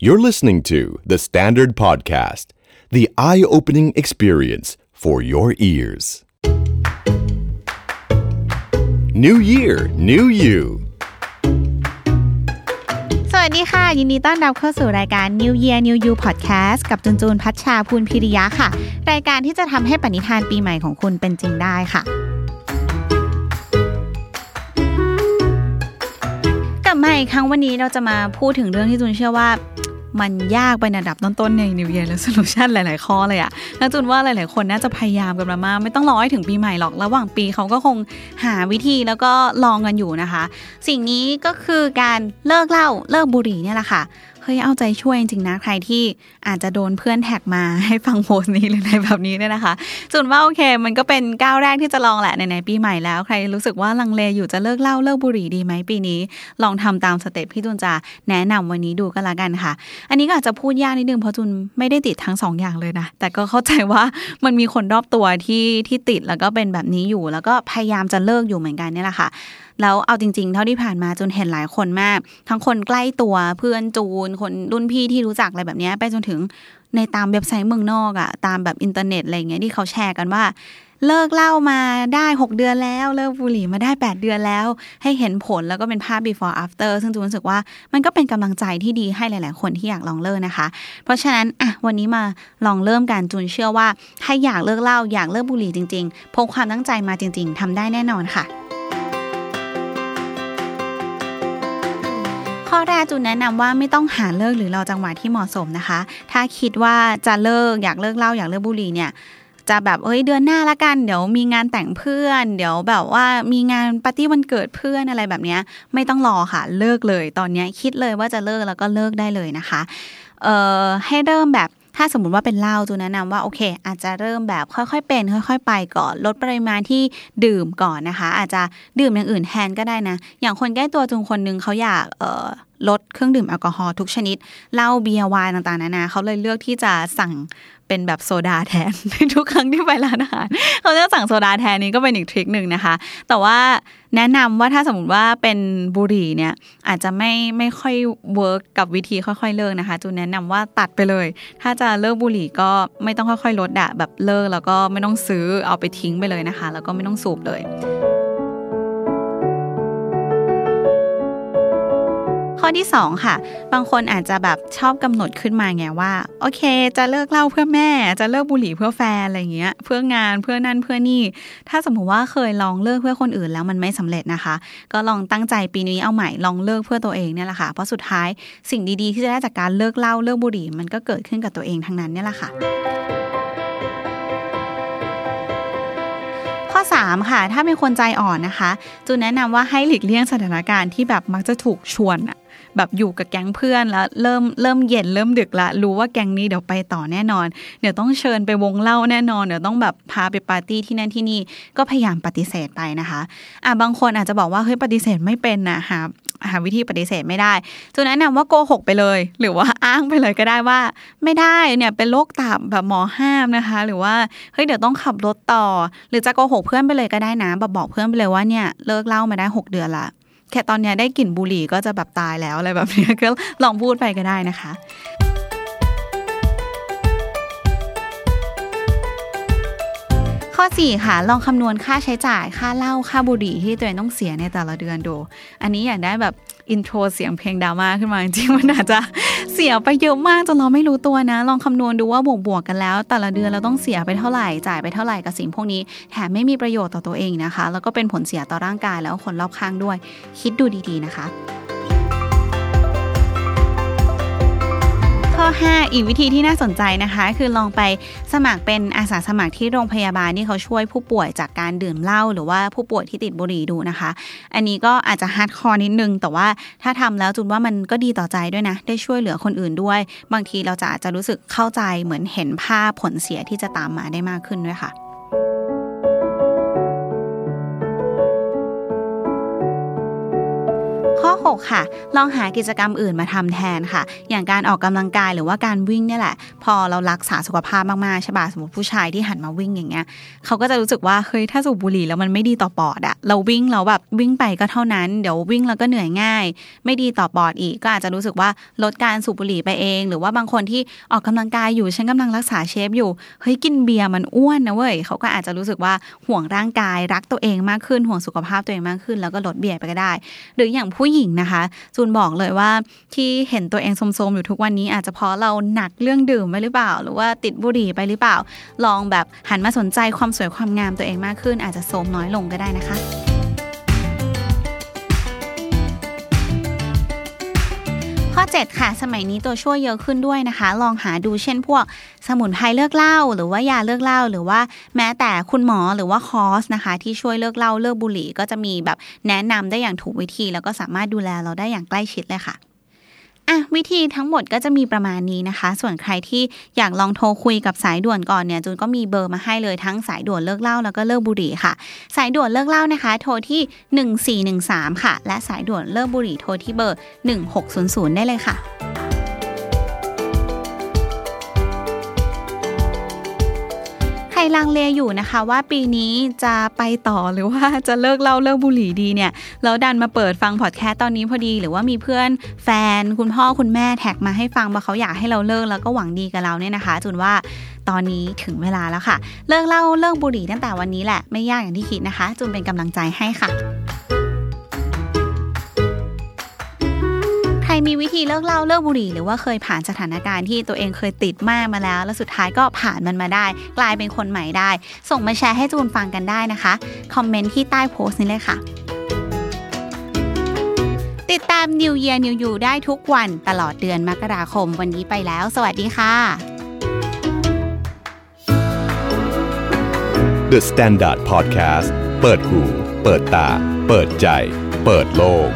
You're listening to The Standard Podcast, the eye opening experience for your ears. New Year, New You. สวัสดีค่ะ ยินดีต้อนรับเข้าสู่รายการ New Year New You Podcast กับจุนจูนพัชชาพูนพิริยะค่ะ รายการที่จะทำให้ปณิธานปีใหม่ของคุณเป็นจริงได้ค่ะกลับมาอีกครั้งวันนี้เราจะมาพูดถึงเรื่องที่จุนเชื่อว่า มันยากเป็นดับต้นๆใน New Year Resolution หลาย ๆ ข้อเลยอะแล้วจุนว่าหลาย ๆ คนน่าจะพยายามกันมามากไม่ต้องรอให้ถึงปีใหม่หรอก ระหว่างปีเขาก็คงหาวิธีแล้วก็ลองกันอยู่นะคะ สิ่งนี้ก็คือการเลิกเหล้าเลิกบุหรี่เนี่ยแหละค่ะ เฮ้ยเอาใจช่วยจริงๆนะใครที่อาจจะโดนเพื่อนแท็กมาให้ฟังโพสต์นี้หรืออะไรแบบนี้เนี่ยนะคะส่วนว่าโอเค มันก็เป็นก้าวแรกที่จะลองแหละในในปีใหม่แล้ว ใครรู้สึกว่าลังเลอยู่จะเลิกเหล้าเลิกบุหรี่ดีไหมปีนี้ ลองทำตาม step ที่จูนจะแนะนำวันนี้ดูก็แล้วกันค่ะ อันนี้ก็อาจจะพูดยากนิดนึงเพราะจูนไม่ได้ติดทั้งสองอย่างเลยนะแต่ก็เข้าใจว่ามันมีคนรอบตัวที่ที่ติดแล้วก็เป็นแบบนี้อยู่ แล้วก็พยายามจะเลิกอยู่เหมือนกันเนี่ยแหละค่ะแล้วเอาจริง ๆ เท่าที่ผ่านมาจูนเห็นหลายคนมาก ทั้งคนใกล้ตัวเพื่อนจูน คนรุ่นพี่ที่รู้จักอะไรแบบนี้ไปจนถึงในตามเว็บไซต์เมืองนอกอะตามแบบอินเทอร์เน็ตอะไรเงี้ยที่เขาแชร์กันว่า เลิกเหล้ามาได้ 6 เดือนแล้ว เลิกบุหรี่มาได้ 8 เดือนแล้ว ให้เห็นผลแล้วก็เป็นภาพ before after ซึ่งจูนรู้สึกว่ามันก็เป็นกำลังใจที่ดีให้หลาย ๆ คนที่อยากลองเลิกนะคะ เพราะฉะนั้นอะวันนี้มาลองเริ่มกันจูนเชื่อว่าถ้าอยากเลิกเหล้าอยากเลิกบุหรี่จริง ๆ พกความตั้งใจมาจริง ๆทำได้แน่นอนค่ะ ข้อแรกจูนแนะนำว่าไม่ต้องหาเลิกหรือรอจังหวะที่เหมาะสมนะคะ ถ้าคิดว่าจะเลิกอยากเลิกเหล้าอยากเลิกบุหรี่เนี่ยจะแบบเอ้ยเดือนหน้าละกันเดี๋ยวมีงานแต่งเพื่อน เดี๋ยวแบบว่ามีงานปาร์ตี้วันเกิดเพื่อนอะไรแบบเนี้ยไม่ต้องรอค่ะเลิกเลย ตอนเนี้ยคิดเลยว่าจะเลิกแล้วก็เลิกได้เลยนะคะเอ่อให้เริ่มแบบ ถ้าสมมติว่าเป็นเหล้าจูนแนะนำว่าโอเค อาจจะเริ่มแบบค่อยๆ เป็น ค่อย ๆ ไปก่อนลดปริมาณที่ดื่มก่อนนะคะ อาจจะดื่มอย่างอื่นแทนก็ได้นะ อย่างคนใกล้ตัวจูนคนนึงเขาอยากเออ ลดเครื่องดื่มแอลกอฮอล์ทุกชนิดเหล้าเบียร์ไวน์ต่างๆนานาเขาเลยเลือกที่จะสั่งเป็นแบบโซดาแทนทุกครั้งที่ไปร้านอาหารเขาจะสั่งโซดาแทนนี้ก็เป็นอีก trick หนึ่งนะคะ แต่ว่าแนะนำว่าถ้าสมมติว่าเป็นบุหรี่เนี่ยอาจจะไม่ไม่ค่อย work กับวิธีค่อยๆเลิกนะคะจูนแนะนำว่าตัดไปเลย ถ้าจะเลิกบุหรี่ก็ไม่ต้องค่อยๆลดอะแบบเลิกแล้วก็ไม่ต้องซื้อเอาไปทิ้งไปเลยนะคะ แล้วก็ไม่ต้องสูบเลย ข้อที่ 2 ค่ะ บางคนอาจจะแบบชอบกำหนดขึ้นมาไงว่า โอเค จะเลิกเหล้าเพื่อแม่ จะเลิกบุหรี่เพื่อแฟนอะไรเงี้ย เพื่องานเพื่อนั่นเพื่อนี่ ถ้าสมมติว่าเคยลองเลิกเพื่อคนอื่นแล้วมันไม่สำเร็จนะคะ ก็ลองตั้งใจปีนี้เอาใหม่ลองเลิกเพื่อตัวเองเนี่ยแหละค่ะ เพราะสุดท้ายสิ่งดีๆ ที่จะได้จากการเลิกเหล้าเลิกบุหรี่ มันก็เกิดขึ้นกับตัวเองทั้งนั้นเนี่ยแหละค่ะ ข้อ 3 ค่ะ ถ้าเป็นคนใจอ่อนนะคะ จูนแนะนำว่าให้หลีกเลี่ยงสถานการณ์ที่แบบมักจะถูกชวนอะแบบอยู่กับแก๊งเพื่อนแล้วเริ่มเริ่มเย็นเริ่มดึกละรู้ว่าแก๊งนี้เดี๋ยวไปต่อแน่นอน เดี๋ยวต้องเชิญไปวงเล่าแน่นอน เดี๋ยวต้องแบบพาไปปาร์ตี้ที่นั่นที่นี่ก็พยายามปฏิเสธไปนะคะอะบางคนอาจจะบอกว่าเฮ้ยปฏิเสธไม่เป็นนะหา หาวิธีปฏิเสธไม่ได้จูนแนะนำว่าโกหกไปเลย หรือว่าอ้างไปเลยก็ได้ว่า ไม่ได้เนี่ยเป็นโรคตับแบบหมอห้ามนะคะ หรือว่าเฮ้ยเดี๋ยวต้องขับรถต่อ หรือจะโกหกเพื่อนไปเลยก็ได้นะแบบบอกเพื่อนไปเลยว่าเนี่ยเลิกเล่ามาได้ 6 เดือนละแค่ตอนเนี้ยได้กลิ่นบุหรี่ก็จะแบบตายแล้วอะไรแบบนี้ก็ลองพูดไปก็ได้นะคะ อ 4 ค่ะ ลองคำนวณค่าใช้จ่าย ค่าเหล้า ค่าบุหรี่ที่ตัวเองต้องเสียในแต่ละเดือนดู อันนี้อยากได้แบบอินโทรเสียงเพลงดราม่าขึ้นมาจริงๆมันอาจจะเสียไปเยอะมากจนเราไม่รู้ตัวนะ ลองคำนวณดูว่าบวกบวกๆกันแล้ว แต่ละเดือนเราต้องเสียไปเท่าไหร่ จ่ายไปเท่าไหร่กับสิ่งพวกนี้ แถมไม่มีประโยชน์ต่อตัวเองนะคะ แล้วก็เป็นผลเสียต่อร่างกายแล้วคนรอบข้างด้วย คิดดูดีๆนะคะ ข้อ 5 อีกวิธีที่น่าสนใจนะคะ คือลองไปสมัครเป็นอาสาสมัครที่โรงพยาบาลที่เขาช่วยผู้ป่วยจากการดื่มเหล้าหรือว่าผู้ป่วยที่ติดบุหรี่ดูนะคะ อันนี้ก็อาจจะ hardcore นิดนึง แต่ว่าถ้าทำแล้วจุนว่ามันก็ดีต่อใจด้วยนะ ได้ช่วยเหลือคนอื่นด้วย บางทีเราจะอาจจะรู้สึกเข้าใจเหมือนเห็นภาพผลเสียที่จะตามมาได้มากขึ้นด้วยค่ะ ข้อ 6 ค่ะ ลองหากิจกรรมอื่นมาทำแทนค่ะ อย่างการออกกำลังกายหรือว่าการวิ่งเนี่ยแหละ พอเรารักษาสุขภาพมากๆใช่ป่ะสมมติผู้ชายที่หันมาวิ่งอย่างเงี้ยเขาก็จะรู้สึกว่าเฮ้ยถ้าสูบบุหรี่แล้วมันไม่ดีต่อปอดอะเราวิ่งเราแบบวิ่งไปก็เท่านั้นเดี๋ยววิ่งแล้วก็เหนื่อยง่าย ไม่ดีต่อปอดอีกก็อาจจะรู้สึกว่าลดการสูบบุหรี่ไปเอง หรือว่าบางคนที่ออกกำลังกายอยู่ฉันกำลังรักษาเชฟอยู่เฮ้ยกินเบียร์มันอ้วนนะเว้ยเขาก็อาจจะรู้สึกว่าห่วงร่างกายรักตัวเองมากขึ้นห่วงสุขภาพตัวเองมากขึ้น แล้วก็ลดเบียร์ไปก็ได้ หรืออย่างผู้หญิงนะคะจูนบอกเลยว่าที่เห็นตัวเองโทมๆอยู่ทุกวันนี้อาจจะเพราะเราหนักเรื่องดื่มไปหรือเปล่า หรือว่าติดบุหรี่ไปหรือเปล่า ลองแบบหันมาสนใจความสวยความงามตัวเองมากขึ้น อาจจะโทมน้อยลงก็ได้นะคะ 7 ค่ะ สมัยนี้ตัวช่วยเยอะขึ้นด้วยนะคะ ลองหาดูเช่นพวกสมุนไพรเลิกเหล้าหรือว่ายาเลิกเหล้าหรือว่าแม้แต่คุณหมอหรือว่าคอร์สนะคะ ที่ช่วยเลิกเหล้าเลิกบุหรี่ ก็จะมีแบบแนะนำได้อย่างถูกวิธี แล้วก็สามารถดูแลเราได้อย่างใกล้ชิดเลยค่ะ อะวิธีทั้งหมดก็จะมีประมาณนี้นะคะ ส่วนใครที่อยากลองโทรคุยกับสายด่วนก่อนเนี่ยจูนก็มีเบอร์มาให้เลยทั้งสายด่วนเลิกเหล้าแล้วก็เลิกบุหรี่ค่ะ สายด่วนเลิกเหล้านะคะ โทรที่ 1413 ค่ะ และสายด่วนเลิกบุหรี่โทรที่เบอร์ 1600 ได้เลยค่ะ ลังเลอยู่นะคะว่าปีนี้จะไปต่อหรือว่าจะเลิกเล่าเลิกบุหรี่ดีเนี่ยแล้วดันมาเปิดฟังพอดแคสต์ตอนนี้พอดี หรือว่ามีเพื่อนแฟนคุณพ่อคุณแม่แท็กมาให้ฟังว่าเขาอยากให้เราเลิกแล้วก็หวังดีกับเราเนี่ยนะคะจุนว่าตอนนี้ถึงเวลาแล้วค่ะ เลิกเล่าเลิกบุหรี่ตั้งแต่วันนี้แหละไม่ยากอย่างที่คิดนะคะจุนเป็นกำลังใจให้ค่ะ รมีวิธีเลิกเหล้าเลิกบุหรี่ หรือว่าเคยผ่านสถานการณ์ที่ตัวเองเคยติดมากมาแล้ว แล้วสุดท้ายก็ผ่านมันมาได้ กลายเป็นคนใหม่ได้ ส่งมาแชร์ให้จูนฟังกันได้นะคะ คอมเมนต์ที่ใต้โพสต์นี้เลยค่ะ ติดตาม New Year New You ได้ทุกวันตลอดเดือนมกราคมวันนี้ไปแล้ว สวัสดีค่ะ The Standard Podcast เปิดหู เปิดตา เปิดใจ เปิดโลก